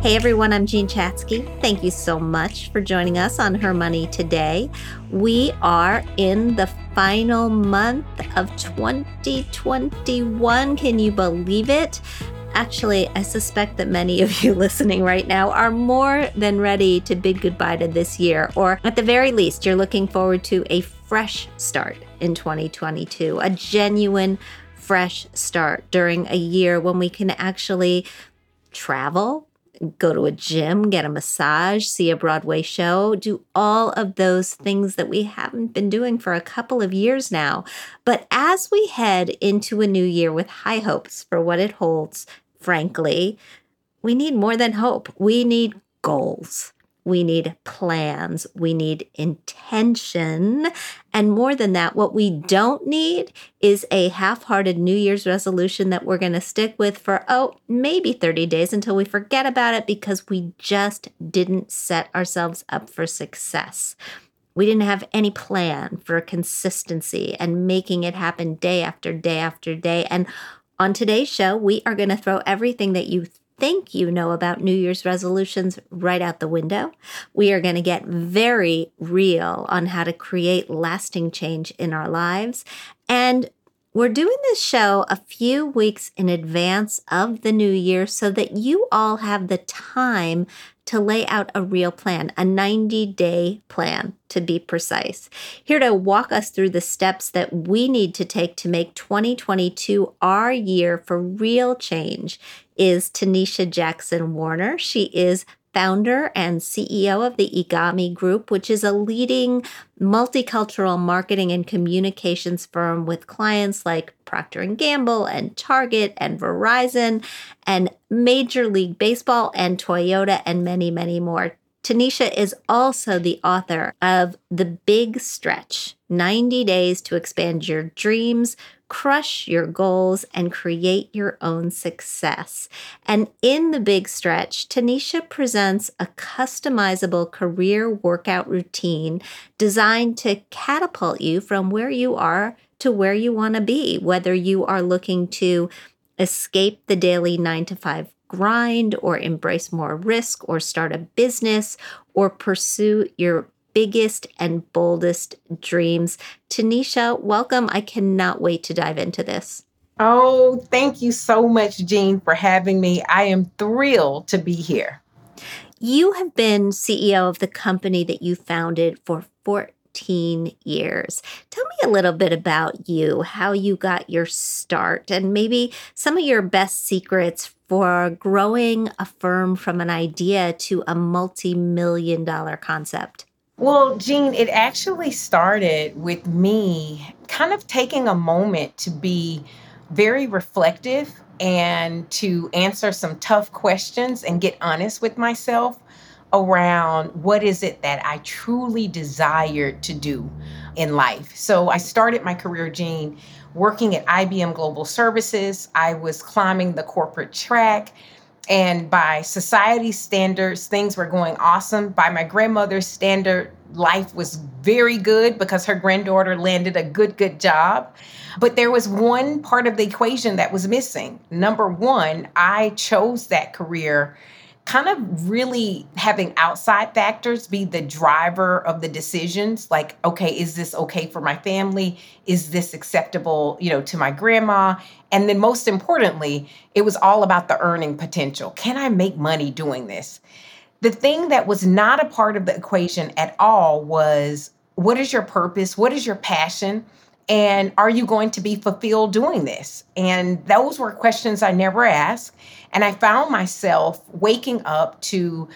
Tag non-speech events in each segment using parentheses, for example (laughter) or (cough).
Hey everyone, I'm Jean Chatzky. Thank you so much for joining us on Her Money today. We are in the final month of 2021. Can you believe it? Actually, I suspect that many of you (laughs) listening right now are more than ready to bid goodbye to this year, or at the very least, you're looking forward to a fresh start in 2022, a genuine fresh start during a year when we can actually travel, go to a gym, get a massage, see a Broadway show, do all of those things that we haven't been doing for a couple of years now. But as we head into a new year with high hopes for what it holds, frankly, we need more than hope. We need goals. We need plans. We need intention. And more than that, what we don't need is a half hearted New Year's resolution that we're going to stick with for, oh, maybe 30 days until we forget about it because we just didn't set ourselves up for success. We didn't have any plan for consistency and making it happen day after day after day. And on today's show, we are going to throw everything that you think you know about New Year's resolutions right out the window. We are going to get very real on how to create lasting change in our lives. And we're doing this show a few weeks in advance of the new year so that you all have the time to lay out a real plan, a 90 day plan to be precise. Here to walk us through the steps that we need to take to make 2022 our year for real change is Tanisha Jackson Warner. She is founder and CEO of the Egami Group, which is a leading multicultural marketing and communications firm with clients like Procter & Gamble and Target and Verizon and Major League Baseball and Toyota and many, many more. Tanisha is also the author of The Big Stretch 90 Days to Expand Your Dreams, crush your goals, and create your own success. And in the big stretch, Tanisha presents a customizable career workout routine designed to catapult you from where you are to where you want to be, whether you are looking to escape the daily nine to five grind or embrace more risk or start a business or pursue your biggest and boldest dreams. Tanisha, welcome. I cannot wait to dive into this. Oh, thank you so much, Jean, for having me. I am thrilled to be here. You have been CEO of the company that you founded for 14 years. Tell me a little bit about you, how you got your start, and maybe some of your best secrets for growing a firm from an idea to a multi million dollar concept. Well, Jean, it actually started with me kind of taking a moment to be very reflective and to answer some tough questions and get honest with myself around what is it that I truly desired to do in life. So I started my career, Jean, working at IBM Global Services. I was climbing the corporate track And by society standards, things were going awesome. By my grandmother's standard, life was very good because her granddaughter landed a good, good job. But there was one part of the equation that was missing. Number one, I chose that career kind of really having outside factors be the driver of the decisions like okay is this okay for my family? Is this acceptable you know to my grandma? And then most importantly it was all about the earning potential. Can i make money doing this? The thing that was not a part of the equation at all was what is your purpose? What is your passion? And are you going to be fulfilled doing this? And those were questions I never asked. And I found myself waking up to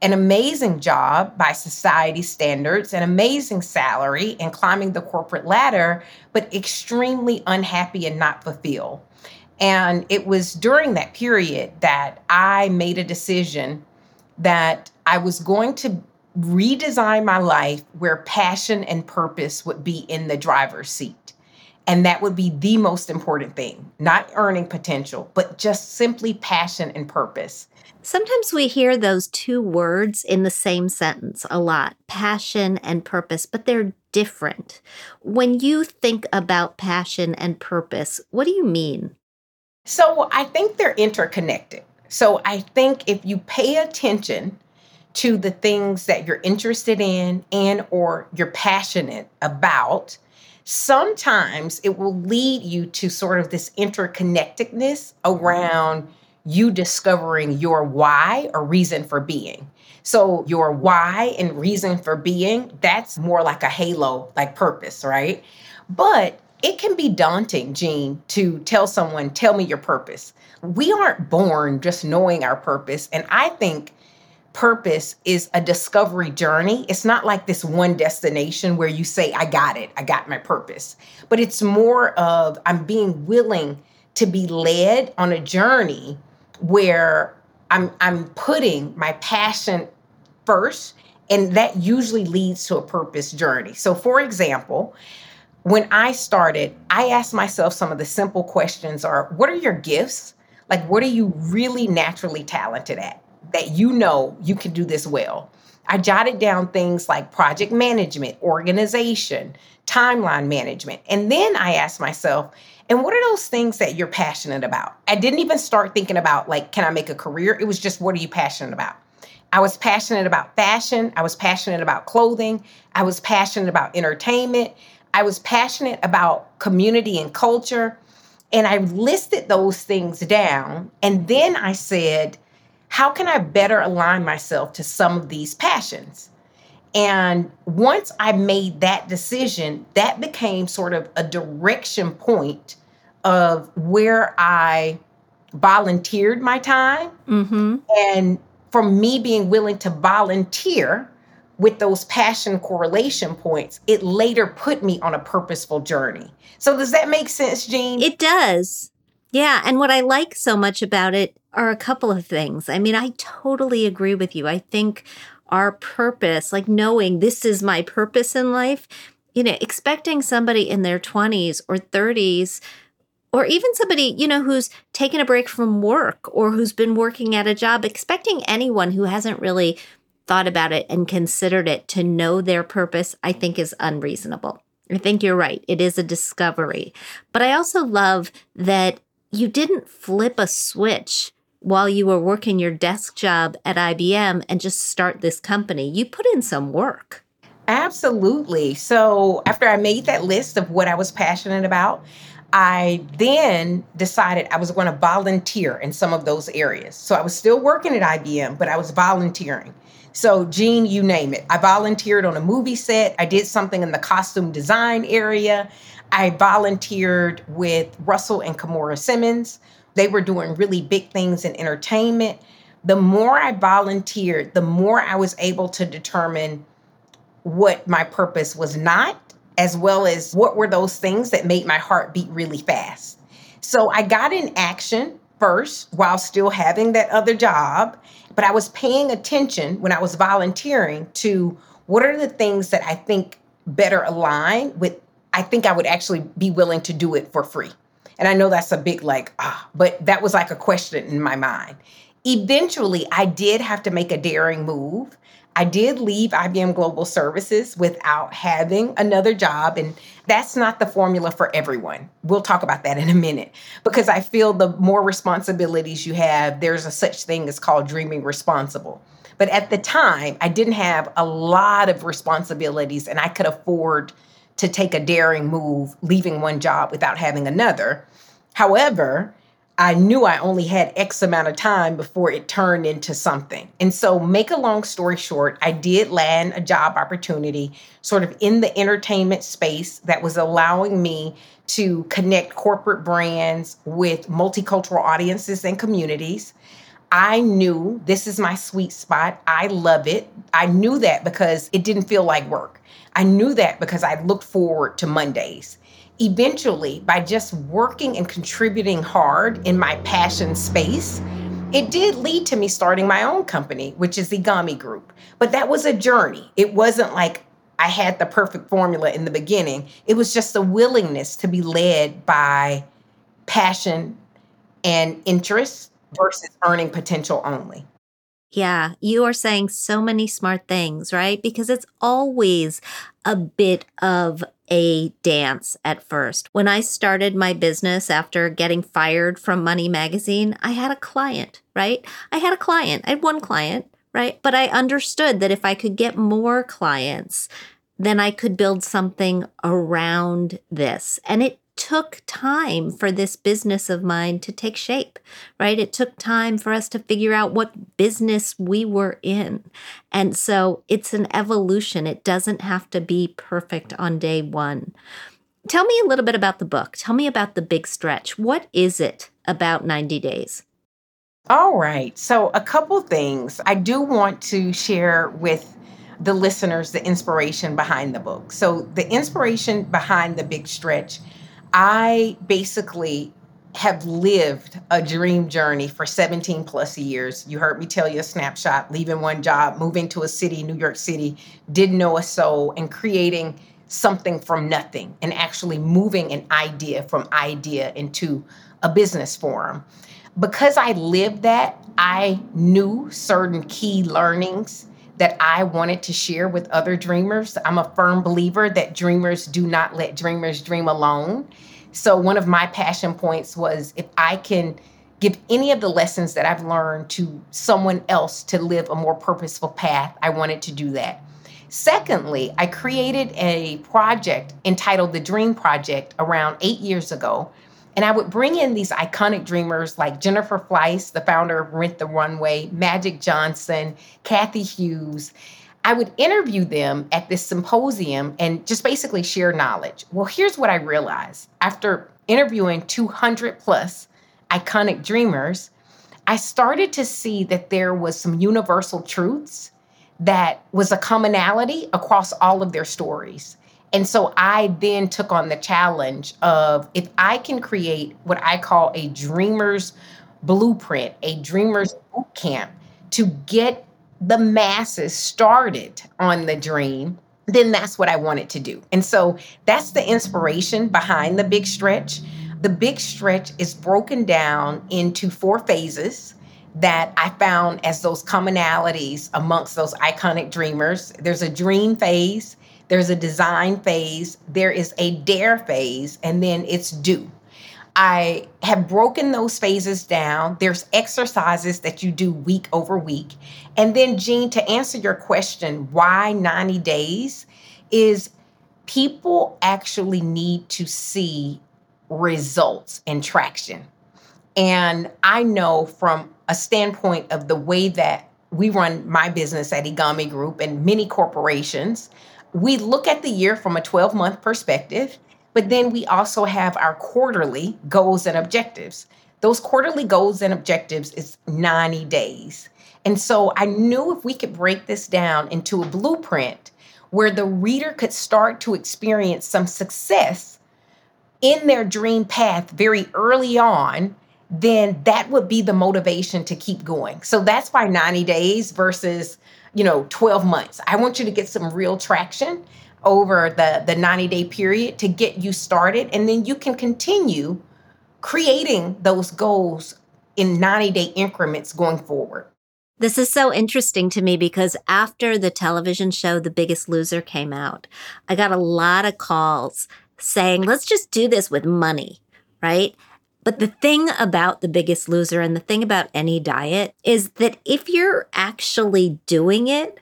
an amazing job by society standards, an amazing salary, and climbing the corporate ladder, but extremely unhappy and not fulfilled. And it was during that period that I made a decision that I was going to redesign my life where passion and purpose would be in the driver's seat. And that would be the most important thing, not earning potential, but just simply passion and purpose. Sometimes we hear those two words in the same sentence a lot passion and purpose, but they're different. When you think about passion and purpose, what do you mean? So I think they're interconnected. So I think if you pay attention to the things that you're interested in and or you're passionate about, sometimes it will lead you to sort of this interconnectedness around you discovering your why or reason for being. So, your why and reason for being, that's more like a halo, like purpose, right? But it can be daunting, Jean, to tell someone, tell me your purpose. We aren't born just knowing our purpose. And I think purpose is a discovery journey. It's not like this one destination where you say, I got it, I got my purpose. But it's more of I'm being willing to be led on a journey where I'm I'm putting my passion first and that usually leads to a purpose journey. So for example, when I started, I asked myself some of the simple questions are what are your gifts? Like what are you really naturally talented at? That you know you can do this well. I jotted down things like project management, organization, timeline management. And then I asked myself, and what are those things that you're passionate about? I didn't even start thinking about, like, can I make a career? It was just, what are you passionate about? I was passionate about fashion. I was passionate about clothing. I was passionate about entertainment. I was passionate about community and culture. And I listed those things down. And then I said, how can I better align myself to some of these passions? And once I made that decision, that became sort of a direction point of where I volunteered my time. Mm-hmm. And from me being willing to volunteer with those passion correlation points, it later put me on a purposeful journey. So, does that make sense, Jean? It does. Yeah. And what I like so much about it are a couple of things. I mean, I totally agree with you. I think our purpose, like knowing this is my purpose in life, you know, expecting somebody in their 20s or 30s or even somebody, you know, who's taken a break from work or who's been working at a job, expecting anyone who hasn't really thought about it and considered it to know their purpose, I think is unreasonable. I think you're right. It is a discovery. But I also love that you didn't flip a switch while you were working your desk job at IBM and just start this company. You put in some work. Absolutely. So, after I made that list of what I was passionate about, I then decided I was going to volunteer in some of those areas. So, I was still working at IBM, but I was volunteering. So, Jean, you name it. I volunteered on a movie set. I did something in the costume design area. I volunteered with Russell and Kimora Simmons, they were doing really big things in entertainment. The more I volunteered, the more I was able to determine what my purpose was not, as well as what were those things that made my heart beat really fast. So I got in action first while still having that other job, but I was paying attention when I was volunteering to what are the things that I think better align with I think I would actually be willing to do it for free. And I know that's a big like, ah, but that was like a question in my mind. Eventually, I did have to make a daring move. I did leave IBM Global Services without having another job. And that's not the formula for everyone. We'll talk about that in a minute because I feel the more responsibilities you have, there's a such thing as called dreaming responsible. But at the time, I didn't have a lot of responsibilities and I could afford to take a daring move, leaving one job without having another. However, I knew I only had X amount of time before it turned into something. And so, make a long story short, I did land a job opportunity sort of in the entertainment space that was allowing me to connect corporate brands with multicultural audiences and communities. I knew this is my sweet spot. I love it. I knew that because it didn't feel like work. I knew that because I looked forward to Mondays eventually, by just working and contributing hard in my passion space, it did lead to me starting my own company, which is Egami Group. But that was a journey. It wasn't like I had the perfect formula in the beginning. It was just a willingness to be led by passion and interest versus earning potential only. Yeah, you are saying so many smart things, right? Because it's always a bit of a dance at first. When I started my business after getting fired from Money Magazine, I had a client, right? I had a client. I had one client, right? But I understood that if I could get more clients, then I could build something around this. And it took time for this business of mine to take shape, right? It took time for us to figure out what business we were in. And so it's an evolution. It doesn't have to be perfect on day one. Tell me a little bit about the book. Tell me about the big stretch. What is it about 90 days? All right. So, a couple things I do want to share with the listeners the inspiration behind the book. So, the inspiration behind the big stretch I basically have lived a dream journey for 17 plus years. You heard me tell you a snapshot, leaving one job, moving to a city, New York City, didn't know a soul, and creating something from nothing and actually moving an idea from idea into a business forum. Because I lived that, I knew certain key learnings that I wanted to share with other dreamers. I'm a firm believer that dreamers do not let dreamers dream alone. So, one of my passion points was if I can give any of the lessons that I've learned to someone else to live a more purposeful path, I wanted to do that. Secondly, I created a project entitled The Dream Project around eight years ago and I would bring in these iconic dreamers like Jennifer Fleiss, the founder of Rent the Runway, Magic Johnson, Cathy Hughes. I would interview them at this symposium and just basically share knowledge. Well, here's what I realized after interviewing 200 plus iconic dreamers, I started to see that there was some universal truths that was a commonality across all of their stories. And so I then took on the challenge of if I can create what I call a dreamer's blueprint, a dreamer's boot camp to get the masses started on the dream, then that's what I wanted to do. And so that's the inspiration behind the big stretch. The big stretch is broken down into four phases that I found as those commonalities amongst those iconic dreamers. There's a dream phase, there's a design phase, there is a dare phase, and then it's do. I have broken those phases down. There's exercises that you do week over week. And then, Jean, to answer your question, why 90 days is people actually need to see results and traction. And I know from a standpoint of the way that we run my business at Egami Group and many corporations, we look at the year from a 12 month perspective, but then we also have our quarterly goals and objectives. Those quarterly goals and objectives is 90 days. And so I knew if we could break this down into a blueprint where the reader could start to experience some success in their dream path very early on, then that would be the motivation to keep going. So that's why 90 days versus you know 12 months i want you to get some real traction over the the 90 day period to get you started and then you can continue creating those goals in 90 day increments going forward. This is so interesting to me because after the television show The Biggest Loser came out, I got a lot of calls saying, let's just do this with money, right? But the thing about The Biggest Loser and the thing about any diet is that if you're actually doing it,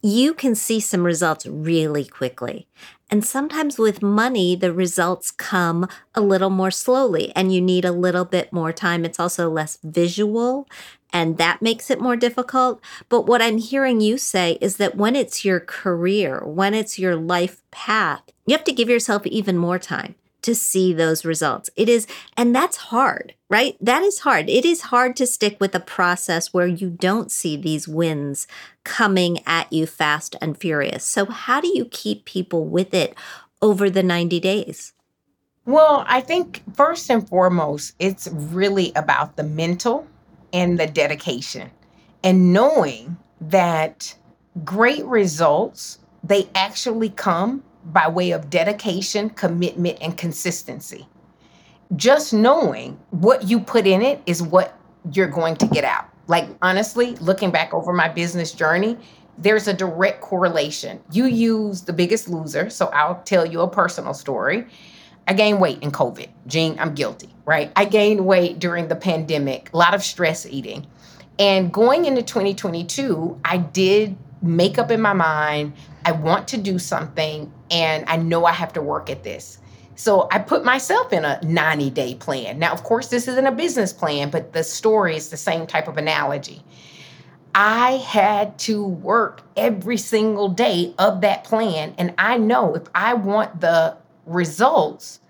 you can see some results really quickly. And sometimes with money, the results come a little more slowly and you need a little bit more time. It's also less visual and that makes it more difficult. But what I'm hearing you say is that when it's your career, when it's your life path, you have to give yourself even more time to see those results. It is, and that's hard, right? That is hard. It is hard to stick with a process where you don't see these wins coming at you fast and furious. So, how do you keep people with it over the 90 days? Well, I think first and foremost, it's really about the mental and the dedication and knowing that great results they actually come by way of dedication, commitment and consistency. Just knowing what you put in it is what you're going to get out. Like honestly, looking back over my business journey, there's a direct correlation. You use the biggest loser, so I'll tell you a personal story. I gained weight in COVID. Jean, I'm guilty, right? I gained weight during the pandemic, a lot of stress eating. And going into 2022, I did make up in my mind, I want to do something and I know I have to work at this. So I put myself in a 90 day plan. Now, of course, this isn't a business plan, but the story is the same type of analogy. I had to work every single day of that plan. And I know if I want the results,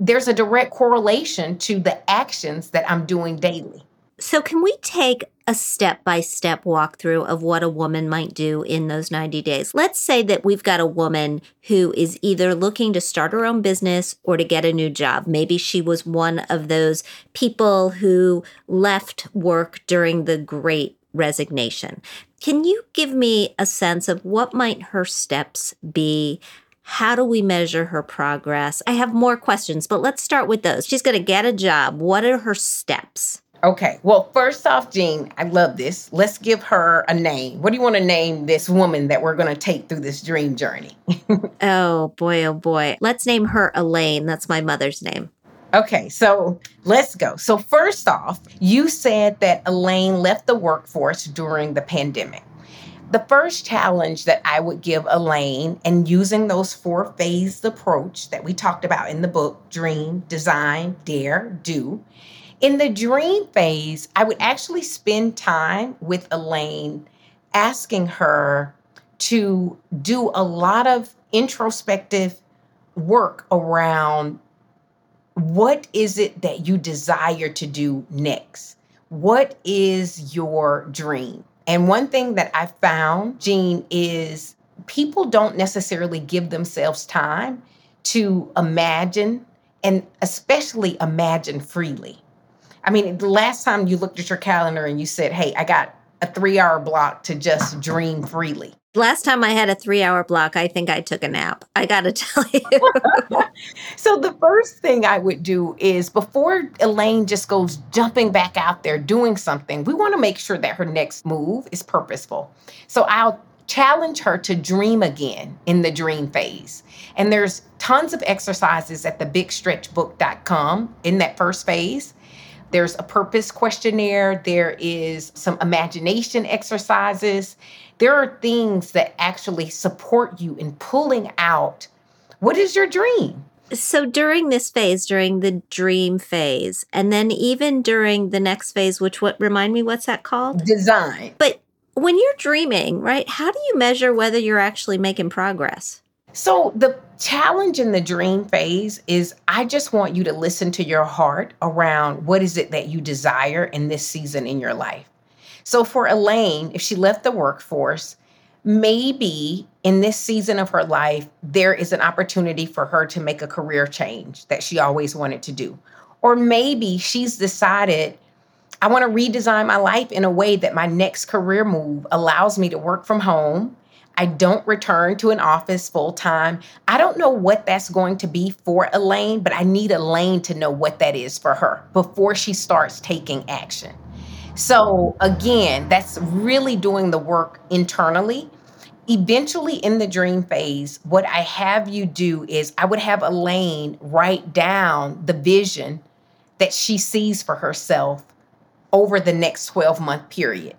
there's a direct correlation to the actions that I'm doing daily. So, can we take a step by step walkthrough of what a woman might do in those 90 days? Let's say that we've got a woman who is either looking to start her own business or to get a new job. Maybe she was one of those people who left work during the great resignation. Can you give me a sense of what might her steps be? How do we measure her progress? I have more questions, but let's start with those. She's going to get a job. What are her steps? Okay. Well, first off, Jean, I love this. Let's give her a name. What do you want to name this woman that we're going to take through this dream journey? (laughs) oh, boy, oh, boy. Let's name her Elaine. That's my mother's name. Okay, so let's go. So, first off, you said that Elaine left the workforce during the pandemic. The first challenge that I would give Elaine and using those four phased approach that we talked about in the book dream, design, dare, do. In the dream phase, I would actually spend time with Elaine asking her to do a lot of introspective work around what is it that you desire to do next? What is your dream? And one thing that I found, Jean, is people don't necessarily give themselves time to imagine and especially imagine freely. I mean, the last time you looked at your calendar and you said, hey, I got a three hour block to just dream freely. Last time I had a three hour block, I think I took a nap. I got to (laughs) tell you. (laughs) so, the first thing I would do is before Elaine just goes jumping back out there doing something, we want to make sure that her next move is purposeful. So, I'll challenge her to dream again in the dream phase. And there's tons of exercises at thebigstretchbook.com in that first phase. There's a purpose questionnaire, there is some imagination exercises there are things that actually support you in pulling out what is your dream? So during this phase, during the dream phase, and then even during the next phase, which what remind me what's that called? Design. But when you're dreaming, right, how do you measure whether you're actually making progress? So the challenge in the dream phase is I just want you to listen to your heart around what is it that you desire in this season in your life. So for Elaine, if she left the workforce, maybe in this season of her life, there is an opportunity for her to make a career change that she always wanted to do. Or maybe she's decided, I want to redesign my life in a way that my next career move allows me to work from home. I don't return to an office full time. I don't know what that's going to be for Elaine, but I need Elaine to know what that is for her before she starts taking action. So, again, that's really doing the work internally. Eventually, in the dream phase, what I have you do is I would have Elaine write down the vision that she sees for herself over the next 12 month period.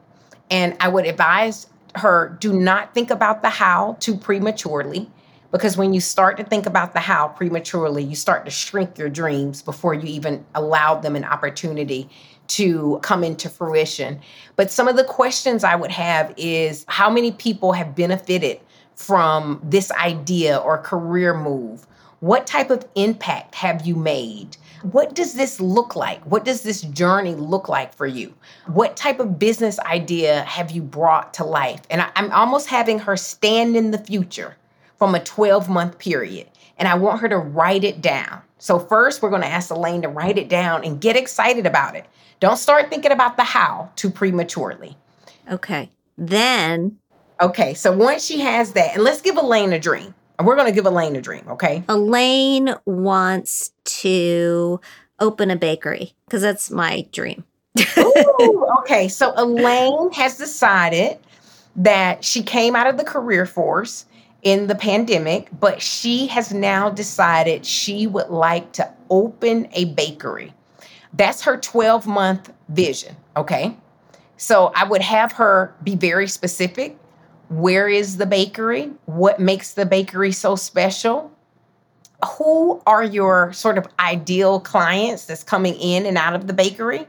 And I would advise her do not think about the how too prematurely because when you start to think about the how prematurely, you start to shrink your dreams before you even allow them an opportunity to come into fruition. But some of the questions I would have is how many people have benefited from this idea or career move? What type of impact have you made? What does this look like? What does this journey look like for you? What type of business idea have you brought to life? And I, am almost having her stand in the future from a 12 month period. And I want her to write it down. So, first, we're going to ask Elaine to write it down and get excited about it. Don't start thinking about the how too prematurely. Okay. Then. Okay. So, once she has that, and let's give Elaine a dream. We're going to give Elaine a dream, okay? Elaine wants to open a bakery because that's my dream. Ooh, (laughs) okay. So, Elaine has decided that she came out of the career force in the pandemic, but she has now decided she would like to open a bakery. That's her 12 month vision. Okay. So I would have her be very specific. Where is the bakery? What makes the bakery so special? Who are your sort of ideal clients that's coming in and out of the bakery?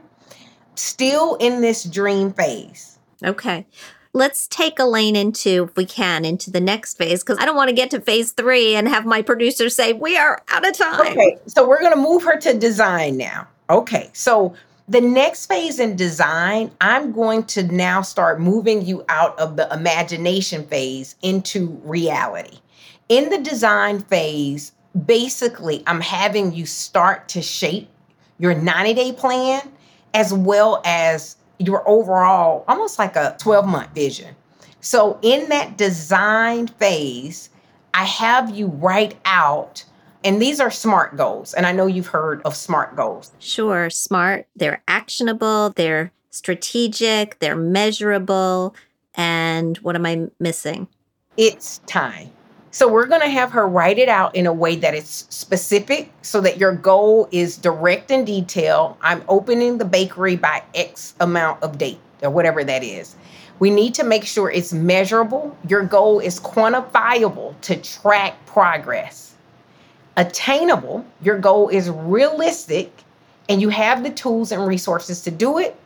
Still in this dream phase. Okay let's take Elaine into, if we can, into the next phase because I don't want to get to phase three and have my producer say, we are out of time. Okay, so we're going to move her to design now. Okay, so the next phase in design, I'm going to now start moving you out of the imagination phase into reality. In the design phase, basically, I'm having you start to shape your 90 day plan as well as your overall, almost like a 12 month vision. So, in that design phase, I have you write out, and these are SMART goals. And I know you've heard of SMART goals. Sure, SMART. They're actionable, they're strategic, they're measurable. And what am I missing? It's time. So we're going to have her write it out in a way that it's specific so that your goal is direct and detailed. I'm opening the bakery by X amount of date or whatever that is. We need to make sure it's measurable. Your goal is quantifiable to track progress. Attainable, your goal is realistic and you have the tools and resources to do it.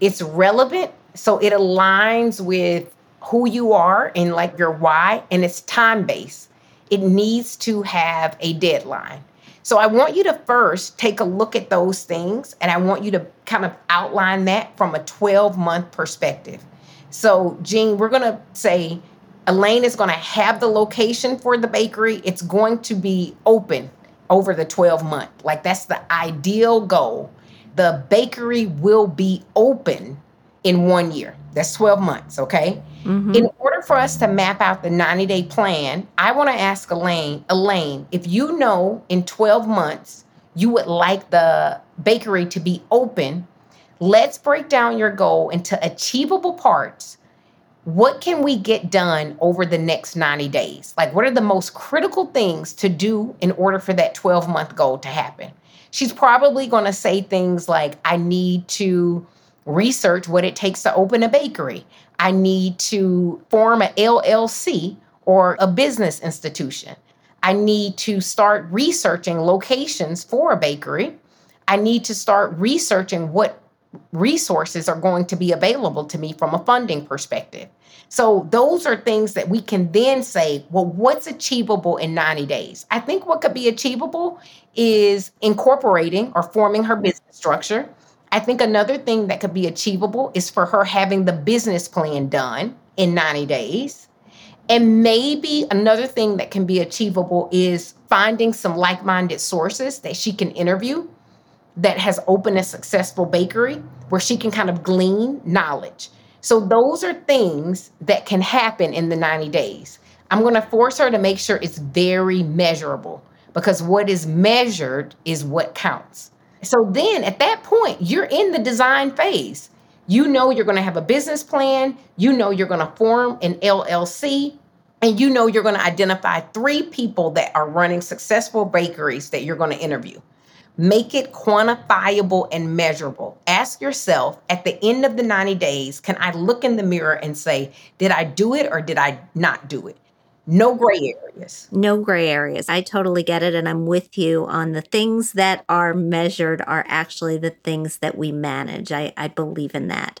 It's relevant, so it aligns with who you are and like your why, and it's time based. It needs to have a deadline. So I want you to first take a look at those things and I want you to kind of outline that from a 12 month perspective. So, Jean, we're going to say Elaine is going to have the location for the bakery. It's going to be open over the 12 month. Like that's the ideal goal. The bakery will be open in one year. That's 12 months, okay? Mm-hmm. In order for us to map out the 90 day plan, I want to ask Elaine, Elaine, if you know in 12 months you would like the bakery to be open, let's break down your goal into achievable parts. What can we get done over the next 90 days? Like, what are the most critical things to do in order for that 12 month goal to happen? She's probably going to say things like, I need to research what it takes to open a bakery. I need to form a LLC or a business institution. I need to start researching locations for a bakery. I need to start researching what resources are going to be available to me from a funding perspective. So, those are things that we can then say, well, what's achievable in 90 days? I think what could be achievable is incorporating or forming her business structure, I think another thing that could be achievable is for her having the business plan done in 90 days. And maybe another thing that can be achievable is finding some like minded sources that she can interview that has opened a successful bakery where she can kind of glean knowledge. So, those are things that can happen in the 90 days. I'm going to force her to make sure it's very measurable because what is measured is what counts. So then at that point, you're in the design phase. You know you're going to have a business plan. You know you're going to form an LLC. And you know you're going to identify three people that are running successful bakeries that you're going to interview. Make it quantifiable and measurable. Ask yourself at the end of the 90 days can I look in the mirror and say, did I do it or did I not do it? No gray areas. No gray areas. I totally get it. And I'm with you on the things that are measured are actually the things that we manage. I, I believe in that.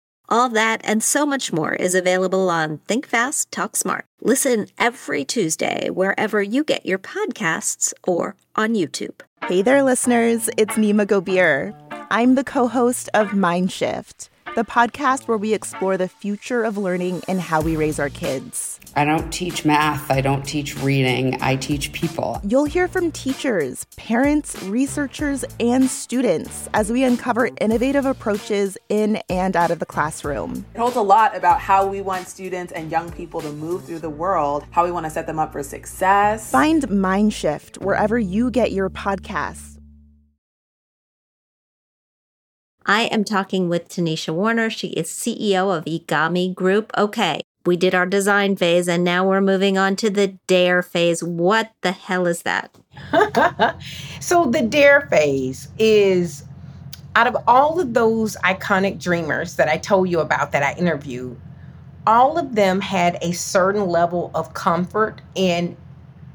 All that and so much more is available on Think Fast, Talk Smart. Listen every Tuesday wherever you get your podcasts or on YouTube. Hey there, listeners. It's Nimah Gobir. I'm the co host of Mindshift the podcast where we explore the future of learning and how we raise our kids. I don't teach math, I don't teach reading, I teach people. You'll hear from teachers, parents, researchers, and students as we uncover innovative approaches in and out of the classroom. It holds a lot about how we want students and young people to move through the world, how we want to set them up for success. Find Mindshift wherever you get your podcasts I am talking with Tanisha Warner. She is CEO of Egami Group. Okay, we did our design phase and now we're moving on to the dare phase. What the hell is that? (laughs) so, the dare phase is out of all of those iconic dreamers that I told you about that I interviewed, all of them had a certain level of comfort in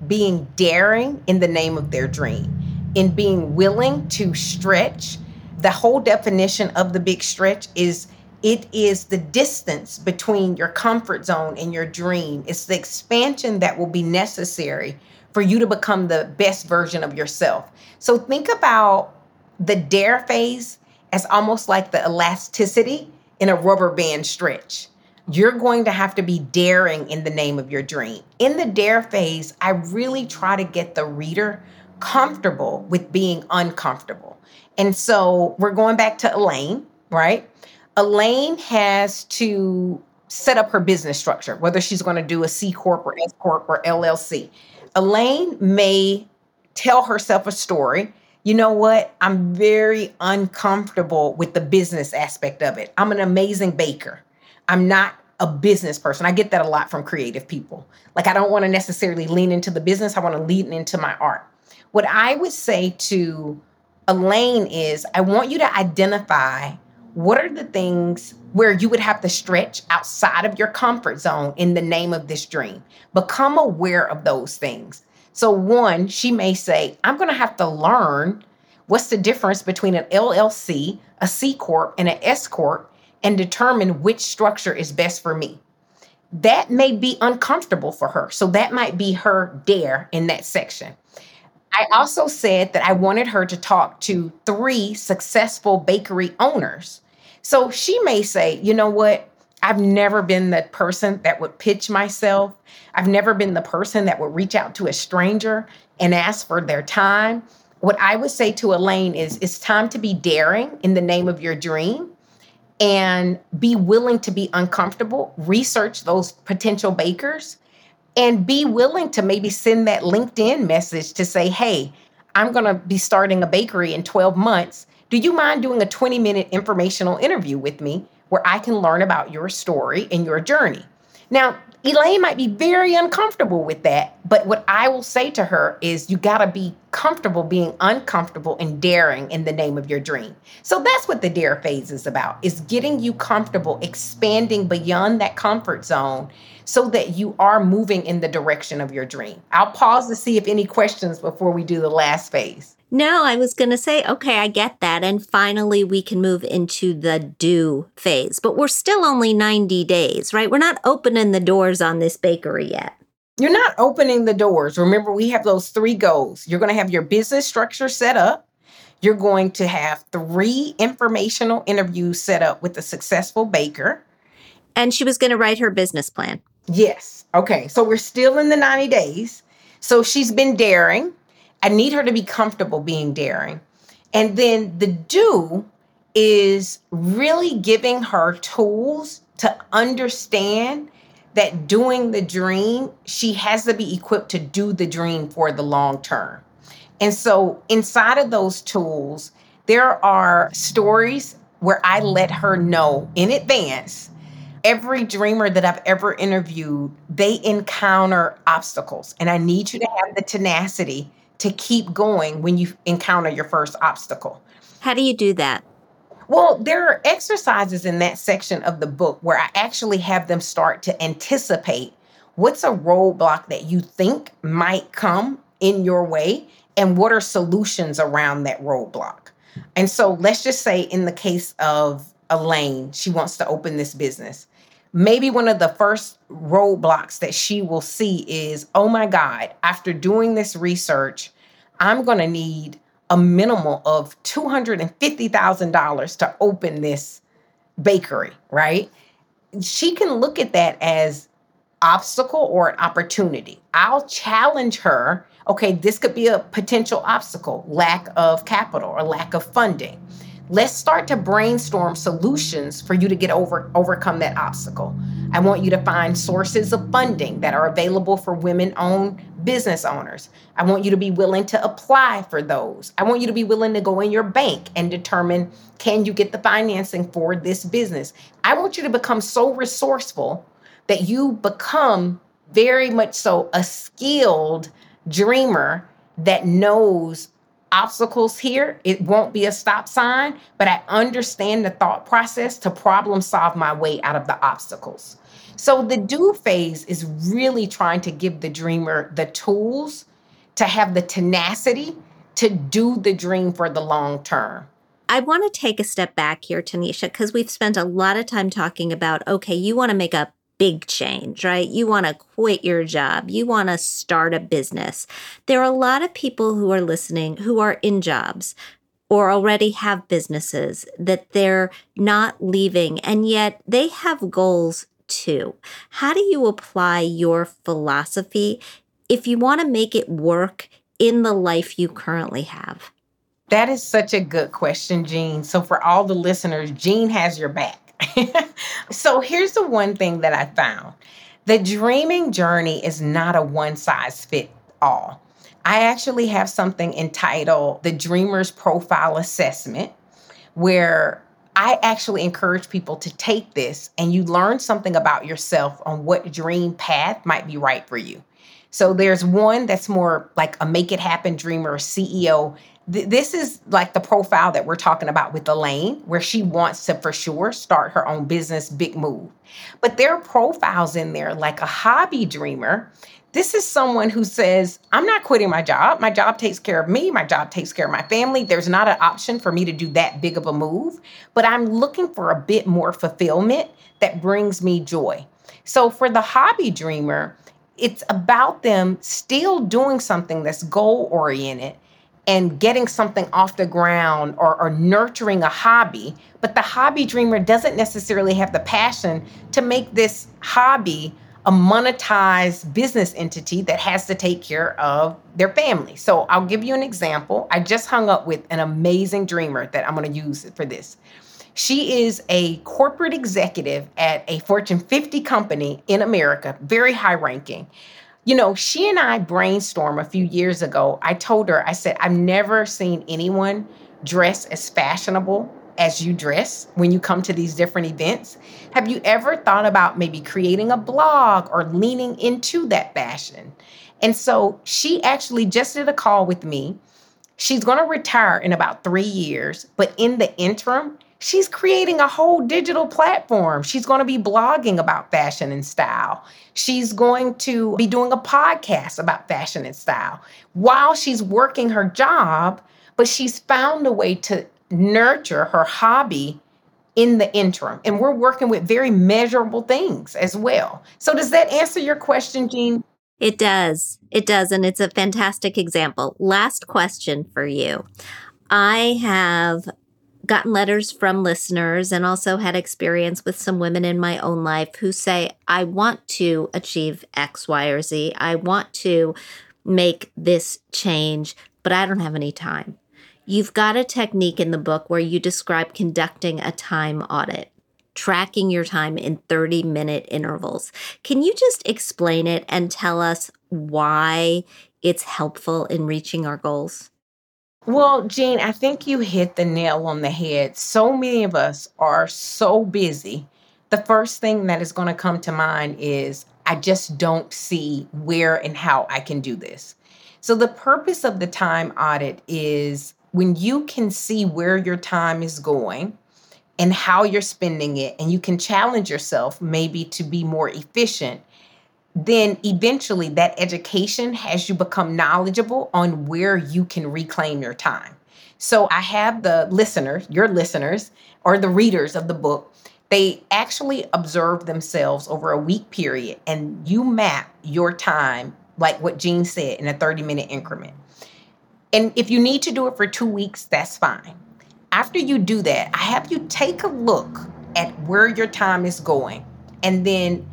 being daring in the name of their dream, in being willing to stretch the whole definition of the big stretch is it is the distance between your comfort zone and your dream. It's the expansion that will be necessary for you to become the best version of yourself. So think about the dare phase as almost like the elasticity in a rubber band stretch. You're going to have to be daring in the name of your dream. In the dare phase, I really try to get the reader comfortable with being uncomfortable. And so we're going back to Elaine, right? Elaine has to set up her business structure, whether she's going to do a C Corp or S Corp or LLC. Elaine may tell herself a story. You know what? I'm very uncomfortable with the business aspect of it. I'm an amazing baker. I'm not a business person. I get that a lot from creative people. Like, I don't want to necessarily lean into the business, I want to lean into my art. What I would say to Elaine is I want you to identify what are the things where you would have to stretch outside of your comfort zone in the name of this dream. Become aware of those things. So, one, she may say, I'm going to have to learn what's the difference between an LLC, a C Corp, and an S Corp, and determine which structure is best for me. That may be uncomfortable for her. So, that might be her dare in that section. I also said that I wanted her to talk to three successful bakery owners. So she may say, you know what? I've never been the person that would pitch myself. I've never been the person that would reach out to a stranger and ask for their time. What I would say to Elaine is it's time to be daring in the name of your dream and be willing to be uncomfortable. Research those potential bakers and be willing to maybe send that LinkedIn message to say, hey, I'm going to be starting a bakery in 12 months. Do you mind doing a 20 minute informational interview with me where I can learn about your story and your journey? Now, Elaine might be very uncomfortable with that. But what I will say to her is you got to be comfortable being uncomfortable and daring in the name of your dream. So that's what the dare phase is about. Is getting you comfortable, expanding beyond that comfort zone so that you are moving in the direction of your dream. I'll pause to see if any questions before we do the last phase. No, I was going to say, okay, I get that. And finally, we can move into the do phase. But we're still only 90 days, right? We're not opening the doors on this bakery yet. You're not opening the doors. Remember, we have those three goals. You're going to have your business structure set up. You're going to have three informational interviews set up with a successful baker. And she was going to write her business plan. Yes. Okay. So we're still in the 90 days. So she's been daring. I need her to be comfortable being daring. And then the do is really giving her tools to understand that doing the dream, she has to be equipped to do the dream for the long term. And so inside of those tools, there are stories where I let her know in advance every dreamer that I've ever interviewed, they encounter obstacles. And I need you to have the tenacity to keep going when you encounter your first obstacle. How do you do that? Well, there are exercises in that section of the book where I actually have them start to anticipate what's a roadblock that you think might come in your way and what are solutions around that roadblock. And so let's just say in the case of Elaine, she wants to open this business. Maybe one of the first roadblocks that she will see is, oh my God, after doing this research, I'm going to need a minimal of $250,000 to open this bakery, right? She can look at that as obstacle or an opportunity. I'll challenge her, okay, this could be a potential obstacle, lack of capital or lack of funding. Let's start to brainstorm solutions for you to get over overcome that obstacle. I want you to find sources of funding that are available for women-owned business owners. I want you to be willing to apply for those. I want you to be willing to go in your bank and determine can you get the financing for this business. I want you to become so resourceful that you become very much so a skilled dreamer that knows obstacles here. It won't be a stop sign, but I understand the thought process to problem solve my way out of the obstacles. So the do phase is really trying to give the dreamer the tools to have the tenacity to do the dream for the long term. I want to take a step back here, Tanisha, because we've spent a lot of time talking about okay, you want to make a big change, right? You want to quit your job. You want to start a business. There are a lot of people who are listening who are in jobs or already have businesses that they're not leaving, and yet they have goals too. How do you apply your philosophy if you want to make it work in the life you currently have? That is such a good question, Jean. So, for all the listeners, Jean has your back. (laughs) so here's the one thing that I found the dreaming journey is not a one size fit all. I actually have something entitled the Dreamer's Profile Assessment, where I actually encourage people to take this and you learn something about yourself on what dream path might be right for you. So there's one that's more like a make it happen dreamer, CEO th- this is like the profile that we're talking about with Elaine, where she wants to for sure start her own business, big move. But there are profiles in there like a hobby dreamer. This is someone who says, I'm not quitting my job. My job takes care of me. My job takes care of my family. There's not an option for me to do that big of a move, but I'm looking for a bit more fulfillment that brings me joy. So for the hobby dreamer, it's about them still doing something that's goal oriented and getting something off the ground or, or, nurturing a hobby. But the hobby dreamer doesn't necessarily have the passion to make this hobby a monetized business entity that has to take care of their family. So I'll give you an example. I just hung up with an amazing dreamer that I'm going to use for this. She is a corporate executive at a Fortune 50 company in America, very high ranking. You know, she and I brainstormed a few years ago. I told her, I said, I've never seen anyone dress as fashionable as you dress when you come to these different events? Have you ever thought about maybe creating a blog or leaning into that fashion? And so she actually just did a call with me. She's going to retire in about three years, but in the interim, she's creating a whole digital platform. She's going to be blogging about fashion and style. She's going to be doing a podcast about fashion and style while she's working her job, but she's found a way to nurture her hobby in the interim. And we're working with very measurable things as well. So, does that answer your question, Jean? It does. It does. And it's a fantastic example. Last question for you. I have gotten letters from listeners and also had experience with some women in my own life who say, I want to achieve X, Y, or Z. I want to make this change, but I don't have any time. You've got a technique in the book where you describe conducting a time audit, tracking your time in 30 minute intervals. Can you just explain it and tell us why it's helpful in reaching our goals? Well, Jean, I think you hit the nail on the head. So many of us are so busy. The first thing that is going to come to mind is I just don't see where and how I can do this. So, the purpose of the time audit is when you can see where your time is going and how you're spending it, and you can challenge yourself maybe to be more efficient, then eventually that education has you become knowledgeable on where you can reclaim your time. So I have the listeners, your listeners, or the readers of the book, they actually observe themselves over a week period and you map your time, like what Jean said, in a 30 minute increment. And if you need to do it for two weeks, that's fine. After you do that, I have you take a look at where your time is going and then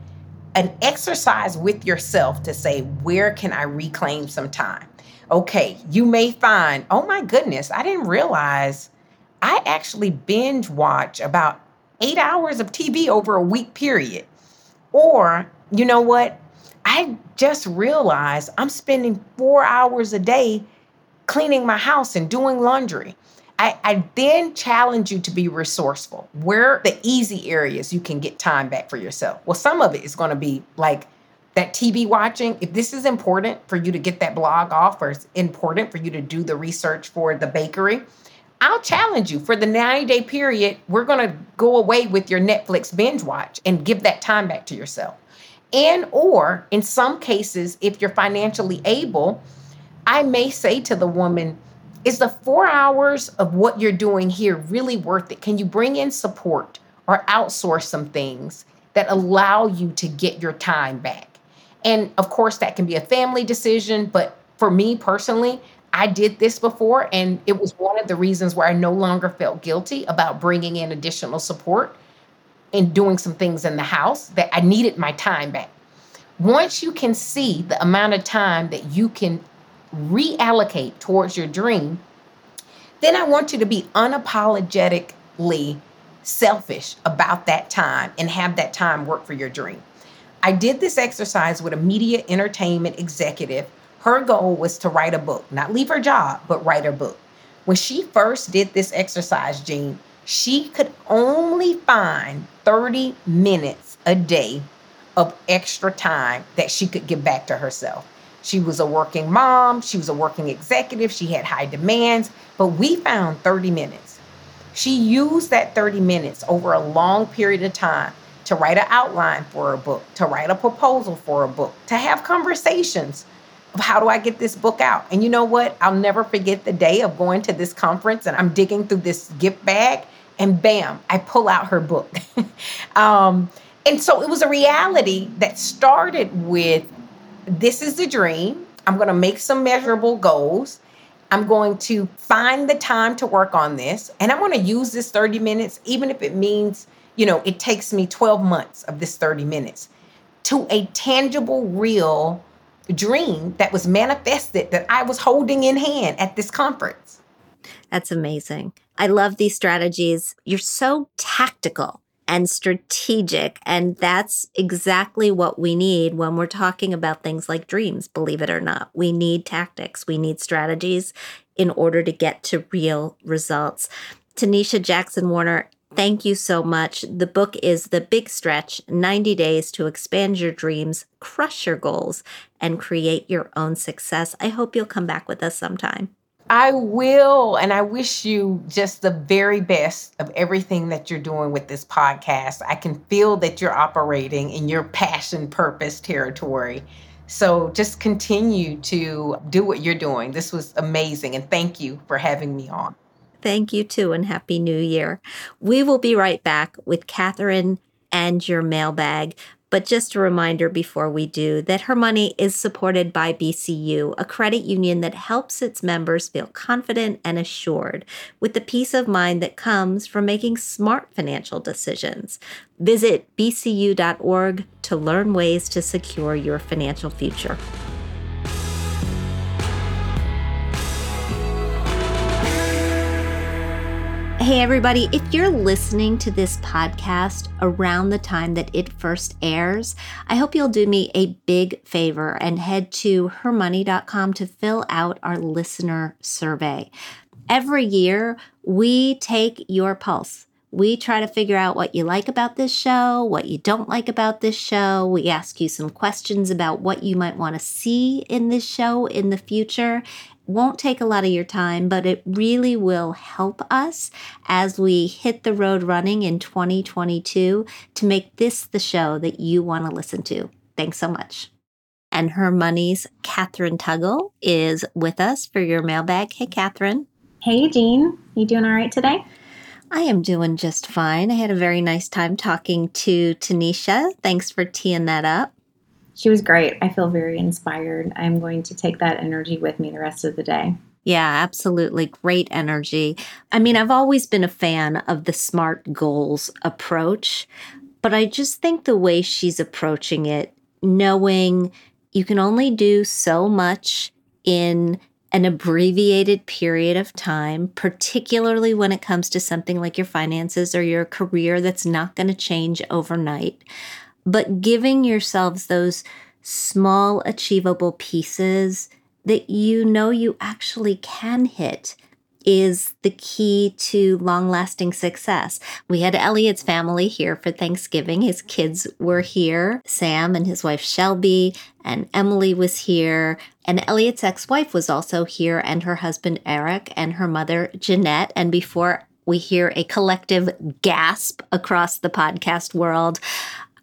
an exercise with yourself to say, where can I reclaim some time? Okay, you may find, oh my goodness, I didn't realize I actually binge watch about eight hours of TV over a week period. Or, you know what? I just realized I'm spending four hours a day cleaning my house and doing laundry. I, I, then challenge you to be resourceful. Where the easy areas you can get time back for yourself? Well, some of it is going to be like that TV watching. If this is important for you to get that blog off, or it's important for you to do the research for the bakery, I'll challenge you for the 90 day period. We're going to go away with your Netflix binge watch and give that time back to yourself. And, or in some cases, if you're financially able, I may say to the woman, is the four hours of what you're doing here really worth it? Can you bring in support or outsource some things that allow you to get your time back? And of course, that can be a family decision. But for me personally, I did this before, and it was one of the reasons where I no longer felt guilty about bringing in additional support and doing some things in the house that I needed my time back. Once you can see the amount of time that you can reallocate towards your dream, then I want you to be unapologetically selfish about that time and have that time work for your dream. I did this exercise with a media entertainment executive. Her goal was to write a book, not leave her job, but write a book. When she first did this exercise, Jean, she could only find 30 minutes a day of extra time that she could give back to herself. She was a working mom, she was a working executive, she had high demands, but we found 30 minutes. She used that 30 minutes over a long period of time to write an outline for a book, to write a proposal for a book, to have conversations of how do I get this book out. And you know what? I'll never forget the day of going to this conference and I'm digging through this gift bag and bam, I pull out her book. (laughs) um, and so it was a reality that started with this is the dream. I'm going to make some measurable goals. I'm going to find the time to work on this. And I'm going to use this 30 minutes, even if it means, you know, it takes me 12 months of this 30 minutes to a tangible, real dream that was manifested that I was holding in hand at this conference. That's amazing. I love these strategies. You're so tactical and strategic. And that's exactly what we need when we're talking about things like dreams, believe it or not. We need tactics, we need strategies in order to get to real results. Tanisha Jackson Warner, thank you so much. The book is The Big Stretch 90 Days to Expand Your Dreams, Crush Your Goals, and Create Your Own Success. I hope you'll come back with us sometime. I will. And I wish you just the very best of everything that you're doing with this podcast. I can feel that you're operating in your passion purpose territory. So just continue to do what you're doing. This was amazing. And thank you for having me on. Thank you too, and Happy New Year. We will be right back with Kathryn and your mailbag. But just a reminder before we do that her money is supported by BCU, a credit union that helps its members feel confident and assured with the peace of mind that comes from making smart financial decisions. Visit bcu.org to learn ways to secure your financial future. Hey, everybody, if you're listening to this podcast around the time that it first airs, I hope you'll do me a big favor and head to hermoney.com to fill out our listener survey. Every year, we take your pulse. We try to figure out what you like about this show, what you don't like about this show. We ask you some questions about what you might want to see in this show in the future won't take a lot of your time, but it really will help us as we hit the road running in 2022 to make this the show that you want to listen to. Thanks so much. And Her Money's Kathryn Tuggle is with us for your mailbag. Hey, Kathryn. Hey, Jean. You doing all right today? I am doing just fine. I had a very nice time talking to Tanisha. Thanks for teeing that up she was great. I feel very inspired. I'm going to take that energy with me the rest of the day. Yeah, absolutely. Great energy. I mean, I've always been a fan of the SMART goals approach, but I just think the way she's approaching it, knowing you can only do so much in an abbreviated period of time, particularly when it comes to something like your finances or your career that's not going to change overnight but giving yourselves those small, achievable pieces that you know you actually can hit is the key to long lasting success. We had Elliot's family here for Thanksgiving. His kids were here. Sam and his wife Shelby and Emily was here. And Elliot's ex wife was also here, and her husband Eric and her mother Jeanette. And before we hear a collective gasp across the podcast world,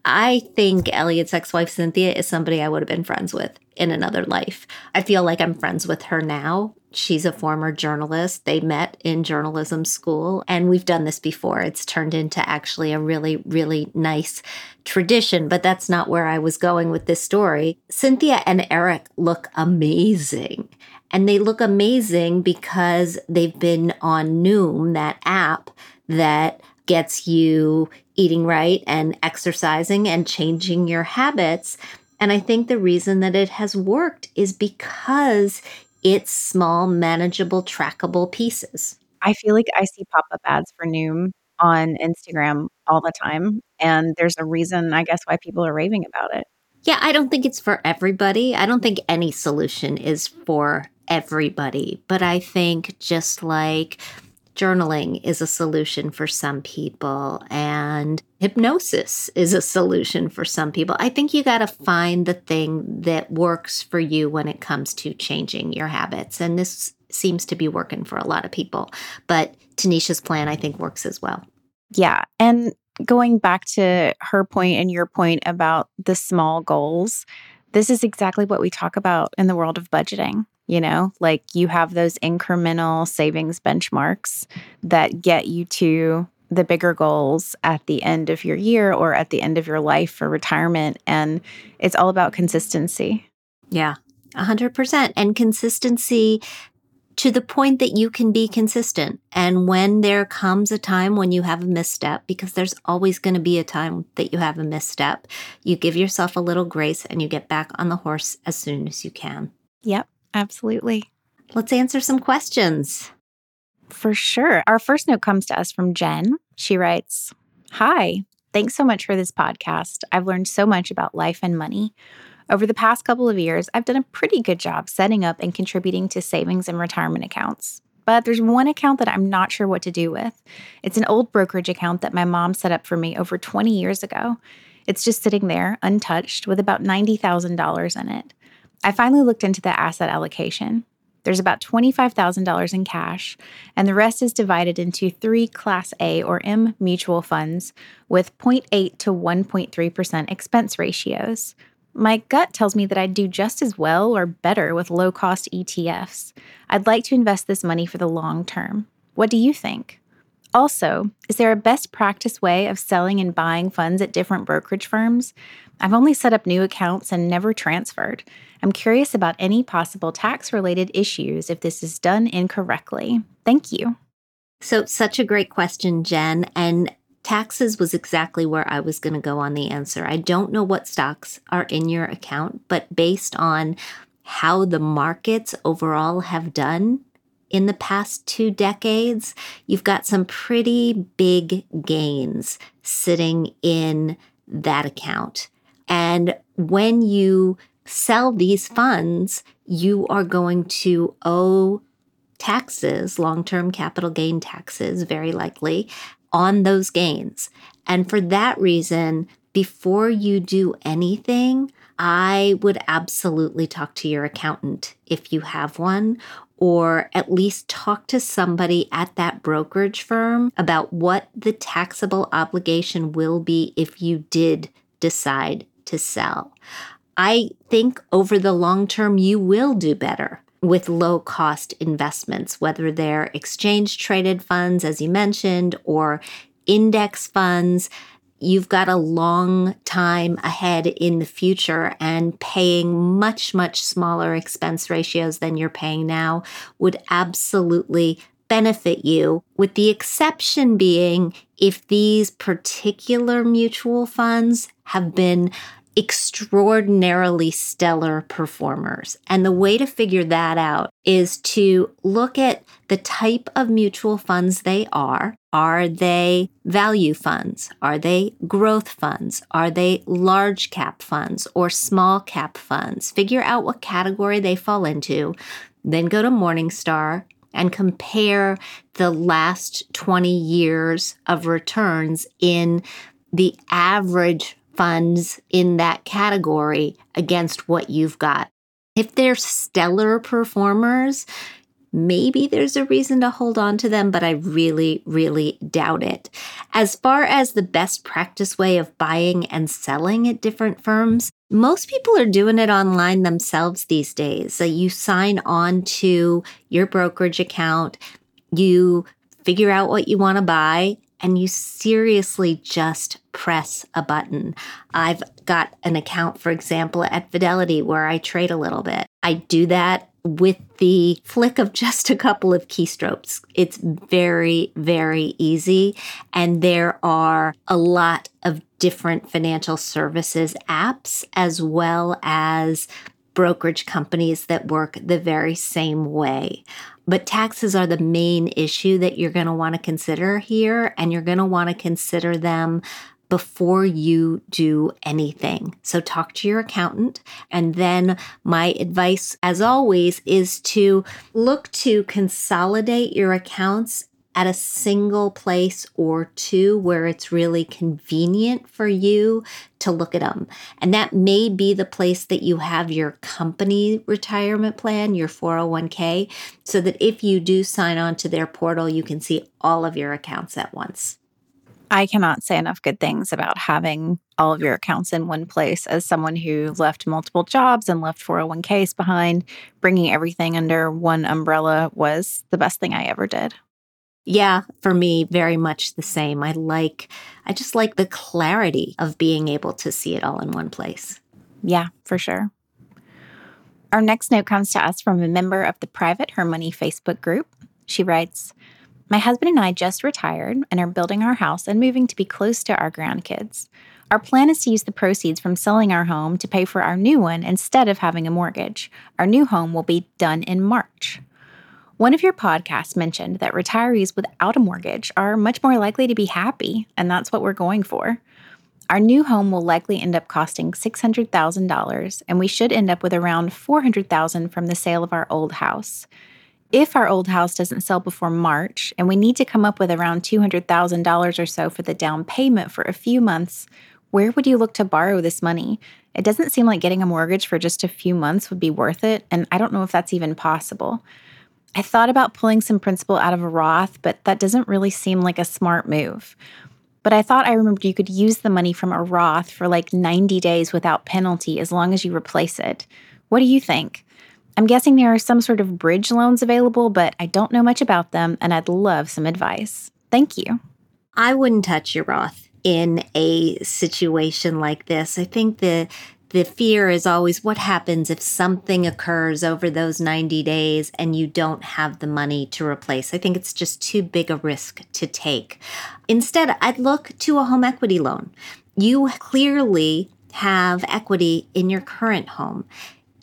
I think Elliot's ex wife, Cynthia, is somebody I would have been friends with in another life. I feel like I'm friends with her now. She's a former journalist. They met in journalism school, and we've done this before. It's turned into actually a really, really nice tradition, but that's not where I was going with this story. Cynthia and Eric look amazing. And they look amazing because they've been on Noom, that app that gets you eating right and exercising and changing your habits. And I think the reason that it has worked is because it's small, manageable, trackable pieces. I feel like I see pop up ads for Noom on Instagram all the time. And there's a reason, I guess, why people are raving about it. Yeah, I don't think it's for everybody. I don't think any solution is for everybody. But I think just like journaling is a solution for some people and hypnosis is a solution for some people. I think you got to find the thing that works for you when it comes to changing your habits. And this seems to be working for a lot of people. But Tanisha's plan, I think, works as well. Yeah. And going back to her point and your point about the small goals, this is exactly what we talk about in the world of budgeting you know like you have those incremental savings benchmarks that get you to the bigger goals at the end of your year or at the end of your life for retirement and it's all about consistency yeah 100% and consistency to the point that you can be consistent. And when there comes a time when you have a misstep, because there's always going to be a time that you have a misstep, you give yourself a little grace and you get back on the horse as soon as you can. Yep. Absolutely. Let's answer some questions. For sure. Our first note comes to us from Jen. She writes Hi, thanks so much for this podcast. I've learned so much about life and money. Over the past couple of years, I've done a pretty good job setting up and contributing to savings and retirement accounts. but there's one account that I'm not sure what to do with. It's an old brokerage account that my mom set up for me over 20 years ago. It's just sitting there, untouched, with about $90,000 in it. I finally looked into the asset allocation. There's about $25,000 in cash, and the rest is divided into three Class A or M mutual funds with 0.8 to 1.3% expense ratios. My gut tells me that I'd do just as well or better with low cost ETFs. I'd like to invest this money for the long term. What do you think? Also, is there a best practice way of selling and buying funds at different brokerage firms? I've only set up new accounts and never transferred. I'm curious about any possible tax related issues if this is done incorrectly. Thank you. So, such a great question, Jen. And taxes was exactly where I was going to go on the answer. I don't know what stocks are in your account, but based on how the markets overall have done in the past two decades, you've got some pretty big gains sitting in that account. And when you sell these funds, you are going to owe taxes, long term capital gain taxes, very likely, on those gains. And for that reason, before you do anything, I would absolutely talk to your accountant if you have one, or at least talk to somebody at that brokerage firm about what the taxable obligation will be if you did decide to sell. I think over the long term, you will do better with low cost investments, whether they're exchange traded funds, as you mentioned, or index funds. You've got a long time ahead in the future, and paying much, much smaller expense ratios than you're paying now would absolutely benefit you, with the exception being if these particular mutual funds have been extraordinarily stellar performers. And the way to figure that out is to look at the type of mutual funds they are. Are they value funds? Are they growth funds? Are they large cap funds or small cap funds? Figure out what category they fall into. Then go to Morningstar and compare the last 20 years of returns in the average funds in that category against what you've got. If they're stellar performers, maybe there's a reason to hold on to them, but I really, really doubt it. As far as the best practice way of buying and selling at different firms, most people are doing it online themselves these days. So you sign on to your brokerage account, you figure out what you want to buy, and you seriously just press a button. I've got an account, for example, at Fidelity where I trade a little bit. I do that with the flick of (laughs) just a couple of keystrokes. It's very, very easy. And there are a lot of different financial services apps as well as brokerage companies that work the very same way. But taxes are the main issue that you're going to want to consider here, and you're going to want to consider them before you do anything. So talk to your accountant. And then my advice, as always, is to look to consolidate your accounts at a single place or two where it's really convenient for you to look at them. And that may be the place that you have your company retirement plan, your 401k, so that if you do sign on to their portal, you can see all of your accounts at once. I cannot say enough good things about having all of your accounts in one place. As someone who left multiple jobs and left 401ks behind, bringing everything under one umbrella was the best thing I ever did. Yeah, for me, very much the same. I like, I just like the clarity of being able to see it all in one place. Yeah, for sure. Our next note comes to us from a member of the private Her Money Facebook group. She writes, my husband and I just retired and are building our house and moving to be close to our grandkids. Our plan is to use the proceeds from selling our home to pay for our new one instead of having a mortgage. Our new home will be done in March. One of your podcasts mentioned that retirees without a mortgage are much more likely to be happy, and that's what we're going for. Our new home will likely end up costing $600,000, and we should end up with around 400,000 from the sale of our old house. If our old house doesn't sell before March and we need to come up with around $200,000 or so for the down payment for a few months, where would you look to borrow this money? It doesn't seem like getting a mortgage for just a few months would be worth it, and I don't know if that's even possible. I thought about pulling some principal out of a Roth, but that doesn't really seem like a smart move. But I thought I remembered you could use the money from a Roth for like 90 days without penalty as long as you replace it. What do you think? I'm guessing there are some sort of bridge loans available, but I don't know much about them and I'd love some advice. Thank you. I wouldn't touch your Roth in a situation like this. I think the the fear is always what happens if something occurs over those 90 days and you don't have the money to replace. I think it's just too big a risk to take. Instead, I'd look to a home equity loan. You clearly have equity in your current home.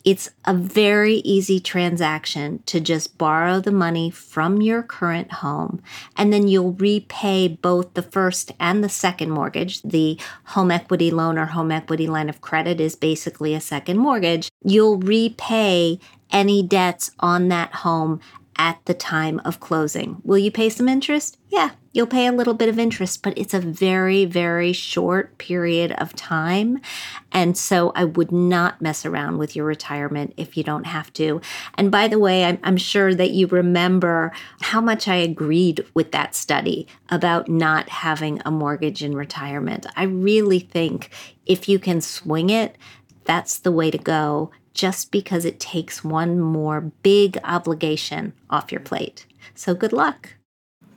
It's a very easy transaction to just borrow the money from your current home, and then you'll repay both the first and the second mortgage. The home equity loan or home equity line of credit is basically a second mortgage. You'll repay any debts on that home at the time of closing. Will you pay some interest? Yeah, you'll pay a little bit of interest, but it's a very, very short period of time. And so I would not mess around with your retirement if you don't have to. And by the way, I'm, I'm sure that you remember how much I agreed with that study about not having a mortgage in retirement. I really think if you can swing it, that's the way to go just because it takes one more big obligation off your plate. So good luck.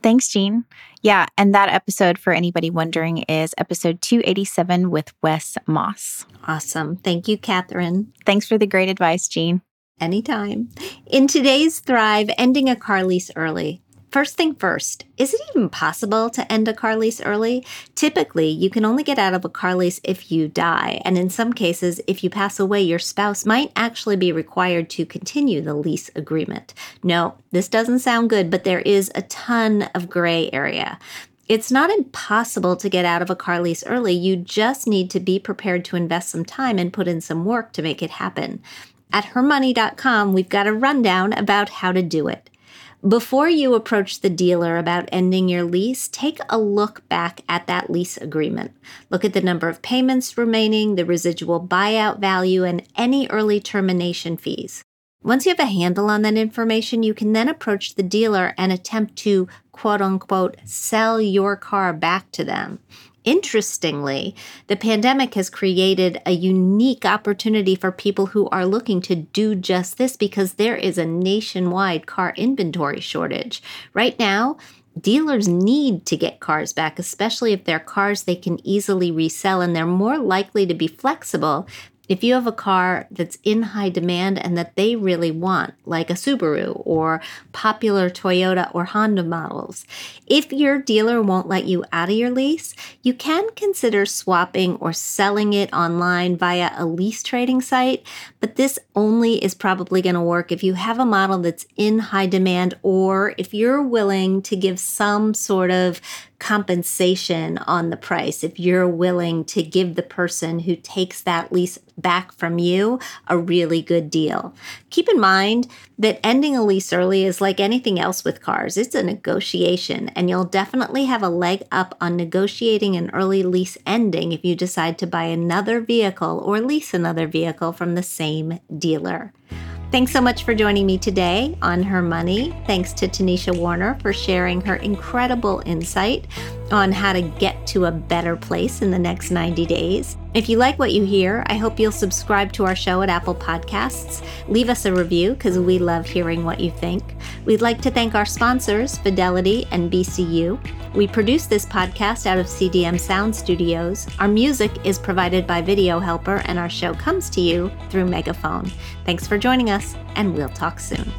Thanks, Jean. Yeah, and that episode, for anybody wondering, is episode 287 with Wes Moss. Awesome. Thank you, Kathryn. Thanks for the great advice, Jean. Anytime. In today's Thrive, ending a car lease early First thing first, is it even possible to end a car lease early? Typically, you can only get out of a car lease if you die, and in some cases, if you pass away, your spouse might actually be required to continue the lease agreement. No, this doesn't sound good, but there is a ton of gray area. It's not impossible to get out of a car lease early. You just need to be prepared to invest some time and put in some work to make it happen. At hermoney.com, we've got a rundown about how to do it. Before you approach the dealer about ending your lease, take a look back at that lease agreement. Look at the number of payments remaining, the residual buyout value, and any early termination fees. Once you have a handle on that information, you can then approach the dealer and attempt to quote unquote sell your car back to them. Interestingly, the pandemic has created a unique opportunity for people who are looking to do just this because there is a nationwide car inventory shortage. Right now, dealers need to get cars back, especially if they're cars they can easily resell, and they're more likely to be flexible if you have a car that's in high demand and that they really want, like a Subaru or popular Toyota or Honda models, if your dealer won't let you out of your lease, you can consider swapping or selling it online via a lease trading site. But this only is probably going to work if you have a model that's in high demand or if you're willing to give some sort of compensation on the price if you're willing to give the person who takes that lease back from you a really good deal. Keep in mind that ending a lease early is like anything else with cars. It's a negotiation and you'll definitely have a leg up on negotiating an early lease ending if you decide to buy another vehicle or lease another vehicle from the same dealer. Thanks so much for joining me today on Her Money. Thanks to Tanisha Warner for sharing her incredible insight on how to get to a better place in the next 90 days. If you like what you hear, I hope you'll subscribe to our show at Apple Podcasts. Leave us a review because we love hearing what you think. We'd like to thank our sponsors, Fidelity and BCU. We produce this podcast out of CDM Sound Studios. Our music is provided by Video Helper, and our show comes to you through Megaphone. Thanks for joining us, and we'll talk soon.